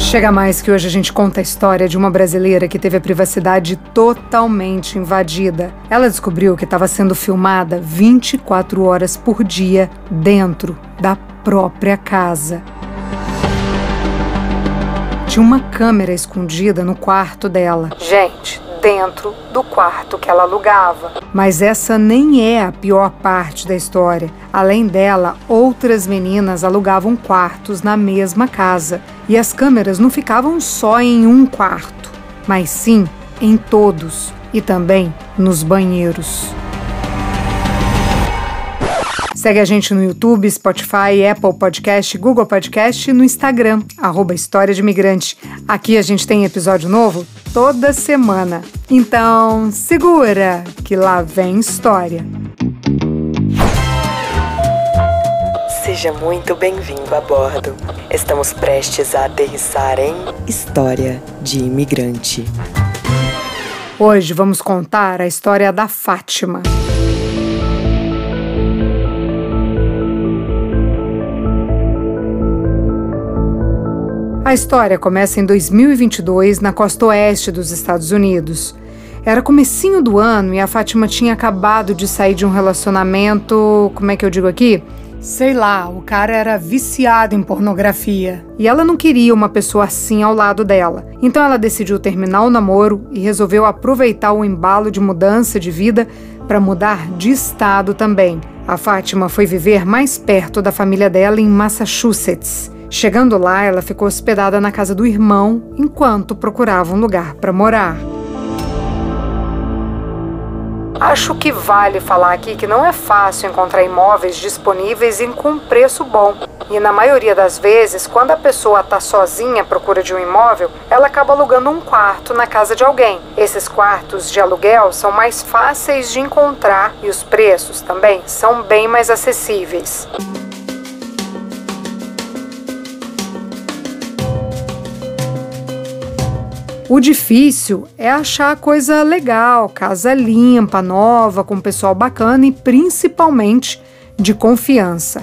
Chega mais que hoje a gente conta a história de uma brasileira que teve a privacidade totalmente invadida. Ela descobriu que estava sendo filmada 24 horas por dia dentro da própria casa. Tinha uma câmera escondida no quarto dela. Gente, dentro do quarto que ela alugava. Mas essa nem é a pior parte da história. Além dela, outras meninas alugavam quartos na mesma casa. E as câmeras não ficavam só em um quarto, mas sim em todos e também nos banheiros. Segue a gente no YouTube, Spotify, Apple Podcast, Google Podcast e no Instagram, arroba História de Imigrante. Aqui a gente tem episódio novo toda semana. Então, segura que lá vem história. Seja muito bem-vindo a bordo. Estamos prestes a aterrissar em História de Imigrante. Hoje vamos contar a história da Fátima. A história começa em 2022 na costa oeste dos Estados Unidos. Era comecinho do ano e a Fátima tinha acabado de sair de um relacionamento, como é que eu digo aqui? Sei lá, o cara era viciado em pornografia e ela não queria uma pessoa assim ao lado dela. Então ela decidiu terminar o namoro e resolveu aproveitar o embalo de mudança de vida para mudar de estado também. A Fátima foi viver mais perto da família dela em Massachusetts. Chegando lá, ela ficou hospedada na casa do irmão enquanto procurava um lugar para morar. Acho que vale falar aqui que não é fácil encontrar imóveis disponíveis e com preço bom. E na maioria das vezes, quando a pessoa está sozinha à procura de um imóvel, ela acaba alugando um quarto na casa de alguém. Esses quartos de aluguel são mais fáceis de encontrar e os preços também são bem mais acessíveis. O difícil é achar coisa legal, casa limpa, nova, com pessoal bacana e principalmente de confiança.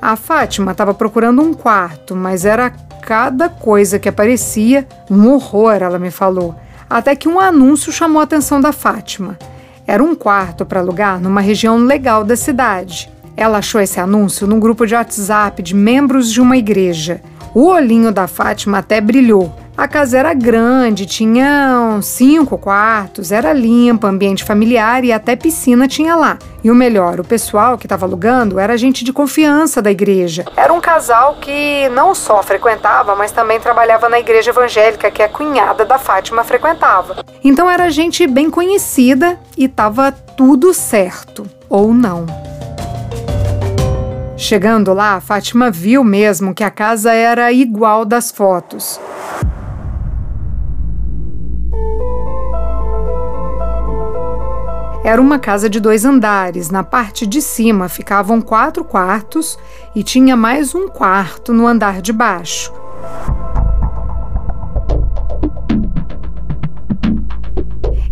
A Fátima estava procurando um quarto, mas era cada coisa que aparecia um horror, ela me falou. Até que um anúncio chamou a atenção da Fátima. Era um quarto para alugar numa região legal da cidade. Ela achou esse anúncio num grupo de WhatsApp de membros de uma igreja. O olhinho da Fátima até brilhou. A casa era grande, tinha cinco quartos, era limpa, ambiente familiar e até piscina tinha lá. E o melhor, o pessoal que estava alugando era gente de confiança da igreja. Era um casal que não só frequentava, mas também trabalhava na igreja evangélica que a cunhada da Fátima frequentava. Então era gente bem conhecida e estava tudo certo. Ou não. Chegando lá, Fátima viu mesmo que a casa era igual das fotos. Era uma casa de dois andares. Na parte de cima ficavam quatro quartos e tinha mais um quarto no andar de baixo.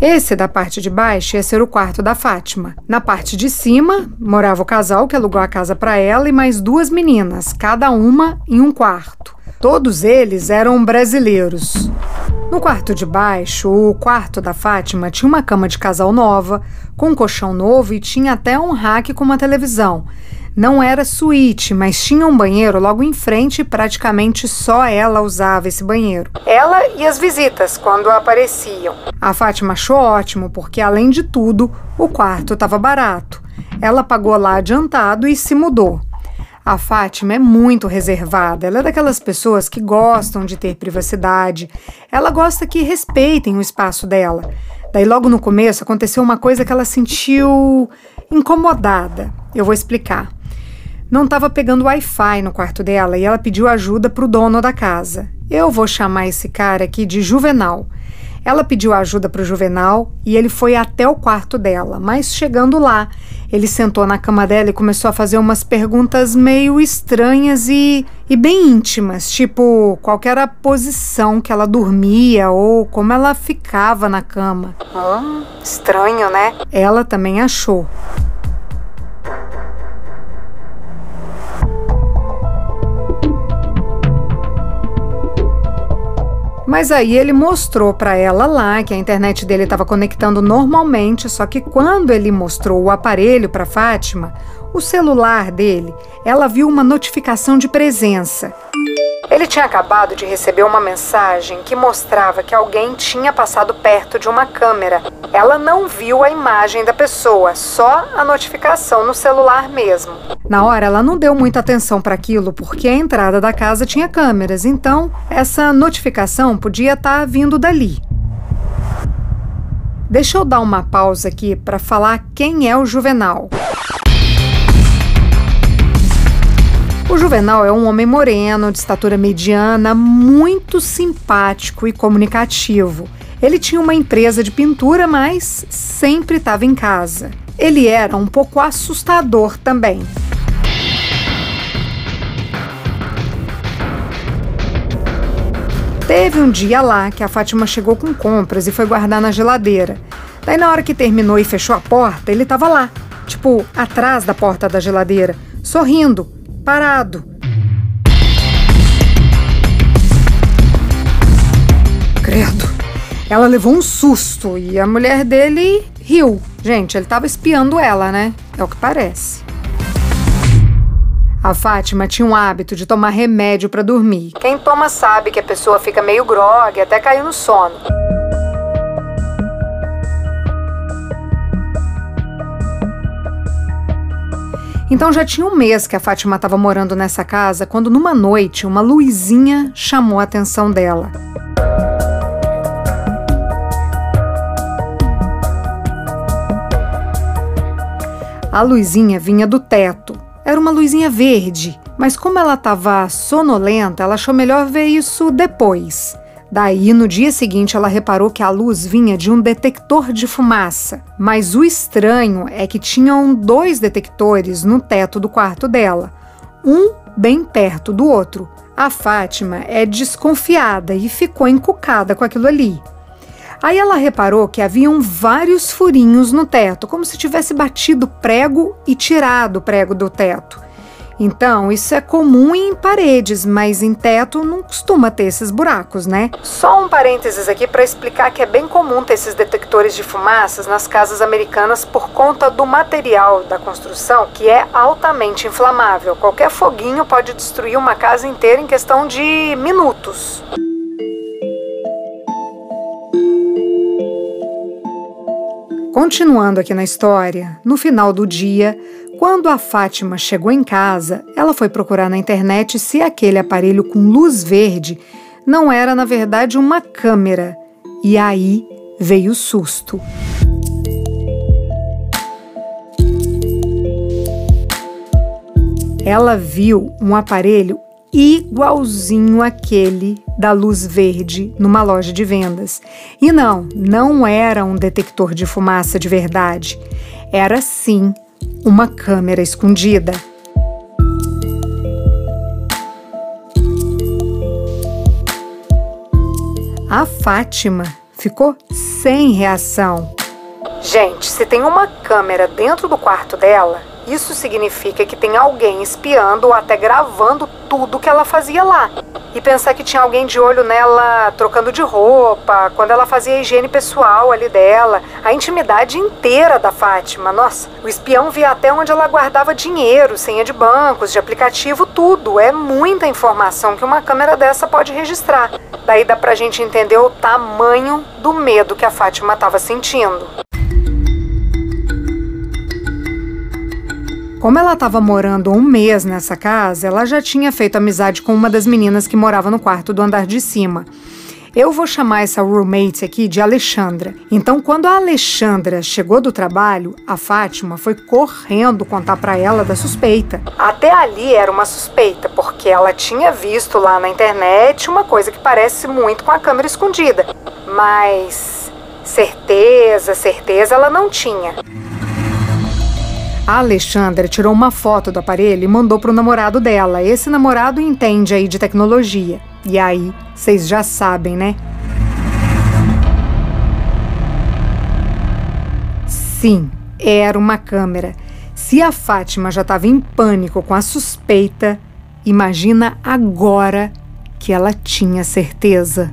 Esse da parte de baixo ia ser o quarto da Fátima. Na parte de cima morava o casal que alugou a casa para ela e mais duas meninas, cada uma em um quarto. Todos eles eram brasileiros. No quarto de baixo, o quarto da Fátima tinha uma cama de casal nova, com um colchão novo e tinha até um rack com uma televisão. Não era suíte, mas tinha um banheiro logo em frente e praticamente só ela usava esse banheiro. Ela e as visitas, quando apareciam. A Fátima achou ótimo, porque além de tudo, o quarto estava barato. Ela pagou lá adiantado e se mudou. A Fátima é muito reservada. Ela é daquelas pessoas que gostam de ter privacidade. Ela gosta que respeitem o espaço dela. Daí, logo no começo, aconteceu uma coisa que ela sentiu incomodada. Eu vou explicar. Não estava pegando Wi-Fi no quarto dela e ela pediu ajuda para o dono da casa. Eu vou chamar esse cara aqui de Juvenal. Ela pediu ajuda para o Juvenal e ele foi até o quarto dela, mas chegando lá, ele sentou na cama dela e começou a fazer umas perguntas meio estranhas e, e bem íntimas, tipo qual era a posição que ela dormia ou como ela ficava na cama. Hum, estranho, né? Ela também achou. Mas aí ele mostrou para ela lá que a internet dele estava conectando normalmente, só que quando ele mostrou o aparelho para Fátima, o celular dele, ela viu uma notificação de presença. Ele tinha acabado de receber uma mensagem que mostrava que alguém tinha passado perto de uma câmera. Ela não viu a imagem da pessoa, só a notificação no celular mesmo. Na hora, ela não deu muita atenção para aquilo porque a entrada da casa tinha câmeras, então essa notificação podia estar tá vindo dali. Deixa eu dar uma pausa aqui para falar quem é o Juvenal. O Juvenal é um homem moreno, de estatura mediana, muito simpático e comunicativo. Ele tinha uma empresa de pintura, mas sempre estava em casa. Ele era um pouco assustador também. Teve um dia lá que a Fátima chegou com compras e foi guardar na geladeira. Daí, na hora que terminou e fechou a porta, ele estava lá, tipo, atrás da porta da geladeira, sorrindo, parado. Credo. Ela levou um susto e a mulher dele riu. Gente, ele estava espiando ela, né? É o que parece. A Fátima tinha um hábito de tomar remédio para dormir. Quem toma sabe que a pessoa fica meio grogue até cair no sono. Então já tinha um mês que a Fátima estava morando nessa casa quando, numa noite, uma luzinha chamou a atenção dela. A luzinha vinha do teto. Era uma luzinha verde, mas como ela estava sonolenta, ela achou melhor ver isso depois. Daí, no dia seguinte, ela reparou que a luz vinha de um detector de fumaça. Mas o estranho é que tinham dois detectores no teto do quarto dela, um bem perto do outro. A Fátima é desconfiada e ficou encucada com aquilo ali. Aí ela reparou que haviam vários furinhos no teto, como se tivesse batido prego e tirado o prego do teto. Então, isso é comum em paredes, mas em teto não costuma ter esses buracos, né? Só um parênteses aqui para explicar que é bem comum ter esses detectores de fumaças nas casas americanas por conta do material da construção, que é altamente inflamável. Qualquer foguinho pode destruir uma casa inteira em questão de minutos. Continuando aqui na história, no final do dia, quando a Fátima chegou em casa, ela foi procurar na internet se aquele aparelho com luz verde não era, na verdade, uma câmera. E aí veio o susto. Ela viu um aparelho igualzinho aquele da luz verde numa loja de vendas. E não, não era um detector de fumaça de verdade. Era sim uma câmera escondida. A Fátima ficou sem reação. Gente, se tem uma câmera dentro do quarto dela, isso significa que tem alguém espiando ou até gravando tudo que ela fazia lá. E pensar que tinha alguém de olho nela trocando de roupa, quando ela fazia a higiene pessoal ali dela, a intimidade inteira da Fátima. Nossa, o espião via até onde ela guardava dinheiro, senha de bancos, de aplicativo, tudo. É muita informação que uma câmera dessa pode registrar. Daí dá pra gente entender o tamanho do medo que a Fátima estava sentindo. Como ela estava morando um mês nessa casa, ela já tinha feito amizade com uma das meninas que morava no quarto do andar de cima. Eu vou chamar essa roommate aqui de Alexandra. Então, quando a Alexandra chegou do trabalho, a Fátima foi correndo contar para ela da suspeita. Até ali era uma suspeita, porque ela tinha visto lá na internet uma coisa que parece muito com a câmera escondida. Mas certeza, certeza ela não tinha. A Alexandra tirou uma foto do aparelho e mandou pro namorado dela. Esse namorado entende aí de tecnologia. E aí, vocês já sabem, né? Sim, era uma câmera. Se a Fátima já estava em pânico com a suspeita, imagina agora que ela tinha certeza.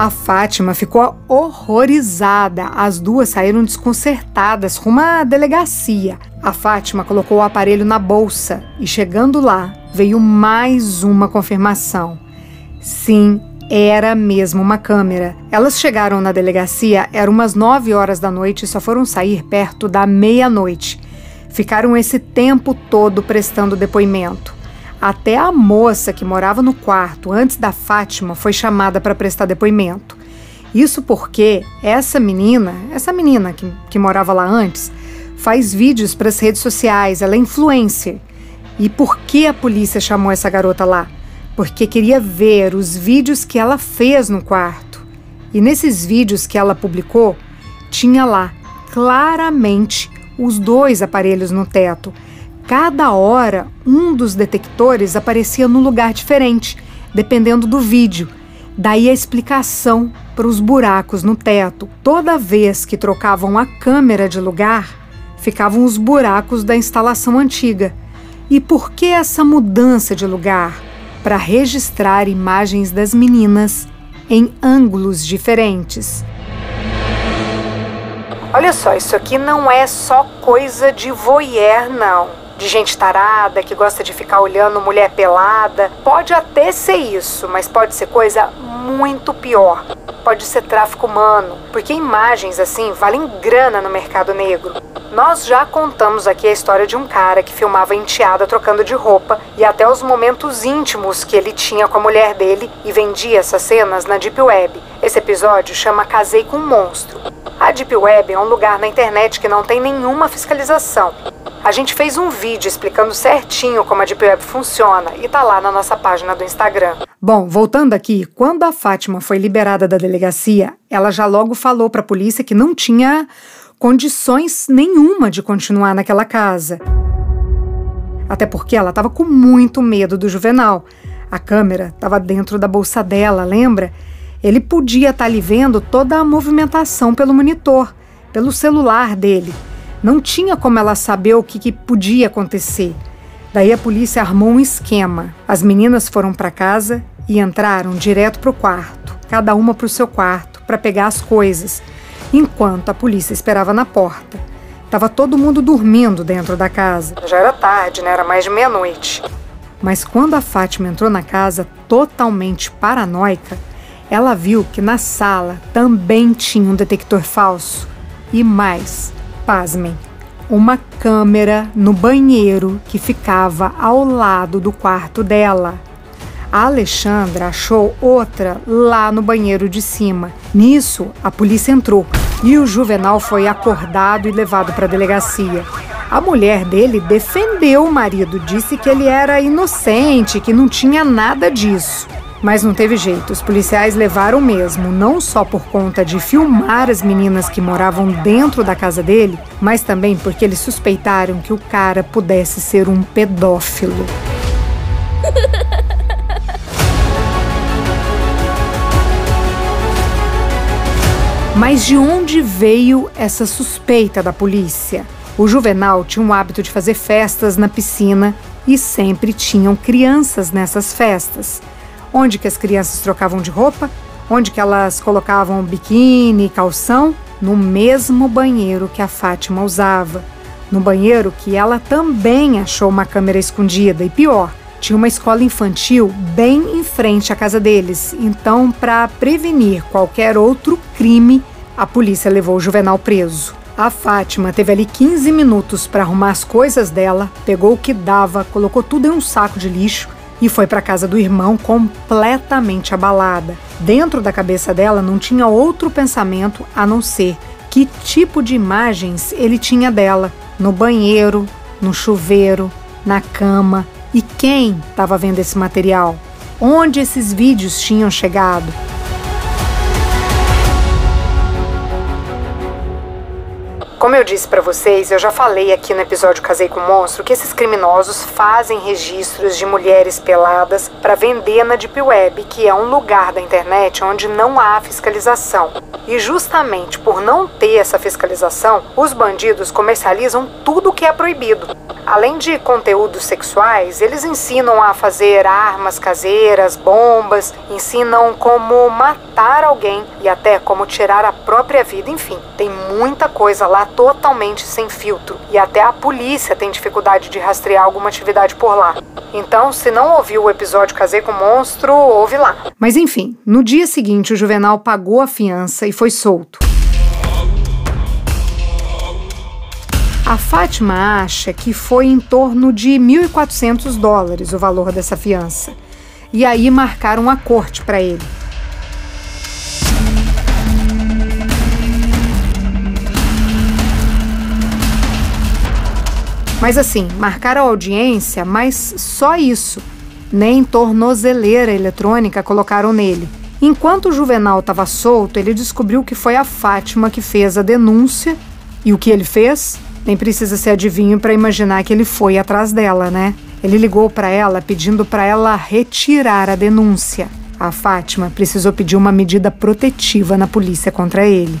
A Fátima ficou horrorizada. As duas saíram desconcertadas rumo à delegacia. A Fátima colocou o aparelho na bolsa e, chegando lá, veio mais uma confirmação. Sim, era mesmo uma câmera. Elas chegaram na delegacia, eram umas 9 horas da noite e só foram sair perto da meia-noite. Ficaram esse tempo todo prestando depoimento. Até a moça que morava no quarto antes da Fátima foi chamada para prestar depoimento. Isso porque essa menina, essa menina que, que morava lá antes, faz vídeos para as redes sociais, ela é influencer. E por que a polícia chamou essa garota lá? Porque queria ver os vídeos que ela fez no quarto. E nesses vídeos que ela publicou, tinha lá claramente os dois aparelhos no teto Cada hora, um dos detectores aparecia num lugar diferente, dependendo do vídeo. Daí a explicação para os buracos no teto. Toda vez que trocavam a câmera de lugar, ficavam os buracos da instalação antiga. E por que essa mudança de lugar? Para registrar imagens das meninas em ângulos diferentes. Olha só, isso aqui não é só coisa de voyeur, não de gente tarada que gosta de ficar olhando mulher pelada. Pode até ser isso, mas pode ser coisa muito pior. Pode ser tráfico humano, porque imagens assim valem grana no mercado negro. Nós já contamos aqui a história de um cara que filmava enteada trocando de roupa e até os momentos íntimos que ele tinha com a mulher dele e vendia essas cenas na Deep Web. Esse episódio chama Casei com um Monstro. A Deep Web é um lugar na internet que não tem nenhuma fiscalização. A gente fez um vídeo explicando certinho como a Deep Web funciona e tá lá na nossa página do Instagram. Bom, voltando aqui, quando a Fátima foi liberada da delegacia, ela já logo falou para a polícia que não tinha condições nenhuma de continuar naquela casa. Até porque ela estava com muito medo do Juvenal. A câmera estava dentro da bolsa dela, lembra? Ele podia estar tá ali vendo toda a movimentação pelo monitor, pelo celular dele. Não tinha como ela saber o que, que podia acontecer. Daí a polícia armou um esquema. As meninas foram para casa e entraram direto para o quarto, cada uma para o seu quarto, para pegar as coisas, enquanto a polícia esperava na porta. Tava todo mundo dormindo dentro da casa. Já era tarde, né? Era mais de meia-noite. Mas quando a Fátima entrou na casa, totalmente paranoica, ela viu que na sala também tinha um detector falso. E mais, pasmem, uma câmera no banheiro que ficava ao lado do quarto dela. A Alexandra achou outra lá no banheiro de cima. Nisso, a polícia entrou e o Juvenal foi acordado e levado para a delegacia. A mulher dele defendeu o marido, disse que ele era inocente, que não tinha nada disso. Mas não teve jeito, os policiais levaram mesmo, não só por conta de filmar as meninas que moravam dentro da casa dele, mas também porque eles suspeitaram que o cara pudesse ser um pedófilo. Mas de onde veio essa suspeita da polícia? O Juvenal tinha um hábito de fazer festas na piscina e sempre tinham crianças nessas festas. Onde que as crianças trocavam de roupa? Onde que elas colocavam biquíni, calção? No mesmo banheiro que a Fátima usava. No banheiro que ela também achou uma câmera escondida. E pior, tinha uma escola infantil bem em frente à casa deles. Então, para prevenir qualquer outro crime, a polícia levou o juvenal preso. A Fátima teve ali 15 minutos para arrumar as coisas dela, pegou o que dava, colocou tudo em um saco de lixo e foi para casa do irmão completamente abalada. Dentro da cabeça dela não tinha outro pensamento a não ser que tipo de imagens ele tinha dela no banheiro, no chuveiro, na cama e quem estava vendo esse material. Onde esses vídeos tinham chegado? Como eu disse para vocês, eu já falei aqui no episódio Casei com o Monstro que esses criminosos fazem registros de mulheres peladas para vender na Deep Web, que é um lugar da internet onde não há fiscalização. E justamente por não ter essa fiscalização, os bandidos comercializam tudo que é proibido. Além de conteúdos sexuais, eles ensinam a fazer armas caseiras, bombas, ensinam como matar alguém e até como tirar a própria vida. Enfim, tem muita coisa lá totalmente sem filtro e até a polícia tem dificuldade de rastrear alguma atividade por lá. Então, se não ouviu o episódio Casei com o Monstro, ouve lá. Mas enfim, no dia seguinte o Juvenal pagou a fiança e foi solto. A Fátima acha que foi em torno de 1.400 dólares o valor dessa fiança. E aí marcaram a corte para ele. Mas assim, marcaram a audiência, mas só isso. Nem tornozeleira eletrônica colocaram nele. Enquanto o Juvenal estava solto, ele descobriu que foi a Fátima que fez a denúncia. E o que ele fez? Nem precisa ser adivinho para imaginar que ele foi atrás dela, né? Ele ligou para ela pedindo para ela retirar a denúncia. A Fátima precisou pedir uma medida protetiva na polícia contra ele.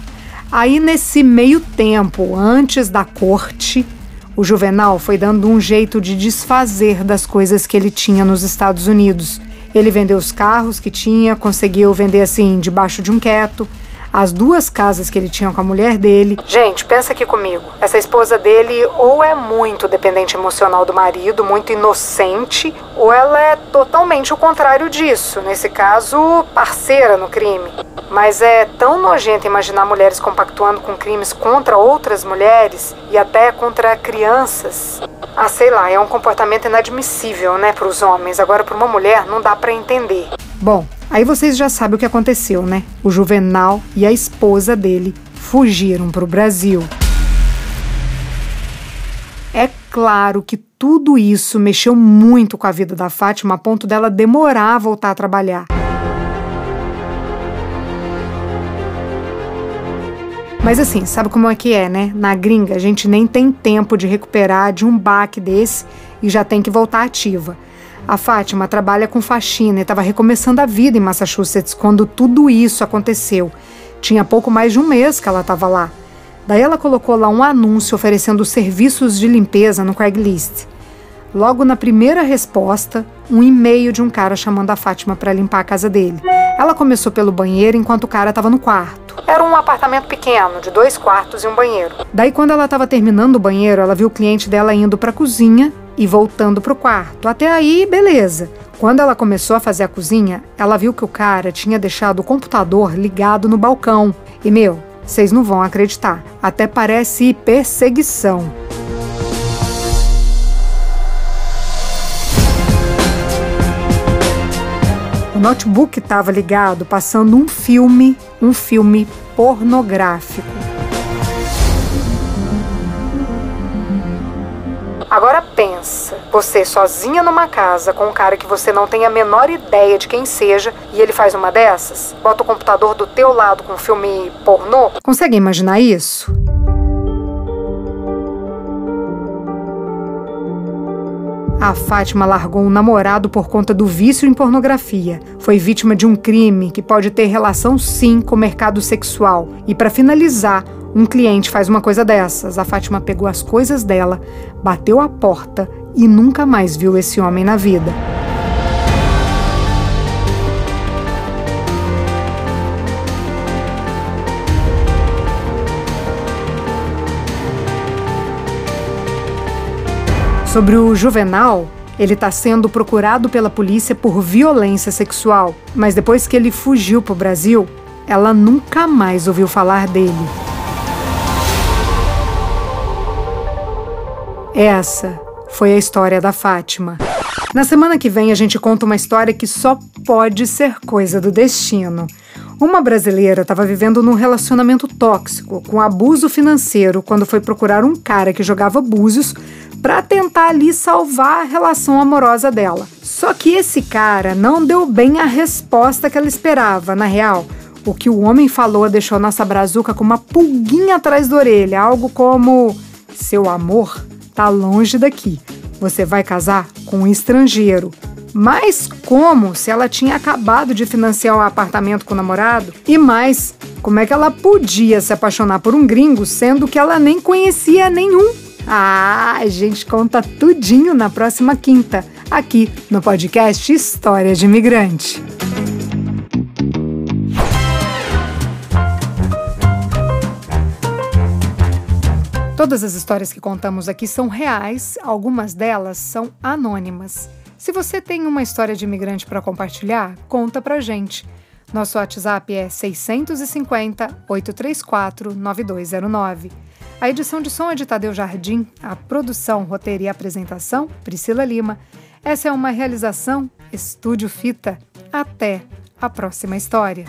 Aí, nesse meio tempo, antes da corte, o Juvenal foi dando um jeito de desfazer das coisas que ele tinha nos Estados Unidos. Ele vendeu os carros que tinha, conseguiu vender assim, debaixo de um quieto as duas casas que ele tinha com a mulher dele. Gente, pensa aqui comigo. Essa esposa dele ou é muito dependente emocional do marido, muito inocente, ou ela é totalmente o contrário disso. Nesse caso, parceira no crime. Mas é tão nojento imaginar mulheres compactuando com crimes contra outras mulheres e até contra crianças. Ah, sei lá, é um comportamento inadmissível, né, para os homens. Agora, para uma mulher, não dá para entender. Bom, Aí vocês já sabem o que aconteceu, né? O Juvenal e a esposa dele fugiram para o Brasil. É claro que tudo isso mexeu muito com a vida da Fátima a ponto dela demorar a voltar a trabalhar. Mas assim, sabe como é que é, né? Na gringa, a gente nem tem tempo de recuperar de um baque desse e já tem que voltar ativa. A Fátima trabalha com faxina e estava recomeçando a vida em Massachusetts quando tudo isso aconteceu. Tinha pouco mais de um mês que ela estava lá. Daí ela colocou lá um anúncio oferecendo serviços de limpeza no Craigslist. Logo na primeira resposta, um e-mail de um cara chamando a Fátima para limpar a casa dele. Ela começou pelo banheiro enquanto o cara estava no quarto. Era um apartamento pequeno, de dois quartos e um banheiro. Daí, quando ela estava terminando o banheiro, ela viu o cliente dela indo para a cozinha e voltando para o quarto. Até aí, beleza. Quando ela começou a fazer a cozinha, ela viu que o cara tinha deixado o computador ligado no balcão. E meu, vocês não vão acreditar. Até parece perseguição. O notebook estava ligado passando um filme, um filme pornográfico. Agora pensa, você sozinha numa casa com um cara que você não tem a menor ideia de quem seja e ele faz uma dessas? Bota o computador do teu lado com um filme pornô? Consegue imaginar isso? A Fátima largou um namorado por conta do vício em pornografia. Foi vítima de um crime que pode ter relação sim com o mercado sexual. E para finalizar, um cliente faz uma coisa dessas. A Fátima pegou as coisas dela, bateu a porta e nunca mais viu esse homem na vida. Sobre o Juvenal, ele está sendo procurado pela polícia por violência sexual, mas depois que ele fugiu para o Brasil, ela nunca mais ouviu falar dele. Essa foi a história da Fátima. Na semana que vem a gente conta uma história que só pode ser coisa do destino. Uma brasileira estava vivendo num relacionamento tóxico, com abuso financeiro, quando foi procurar um cara que jogava búzios para tentar ali salvar a relação amorosa dela. Só que esse cara não deu bem a resposta que ela esperava, na real. O que o homem falou deixou nossa brazuca com uma pulguinha atrás da orelha, algo como: Seu amor tá longe daqui. Você vai casar com um estrangeiro. Mas como se ela tinha acabado de financiar o apartamento com o namorado? E mais, como é que ela podia se apaixonar por um gringo sendo que ela nem conhecia nenhum? Ah, a gente conta tudinho na próxima quinta, aqui no podcast História de Imigrante. Todas as histórias que contamos aqui são reais, algumas delas são anônimas. Se você tem uma história de imigrante para compartilhar, conta pra gente. Nosso WhatsApp é 650 834 9209. A edição de som é de Tadeu Jardim, a produção, roteiro e apresentação, Priscila Lima. Essa é uma realização Estúdio Fita. Até a próxima história.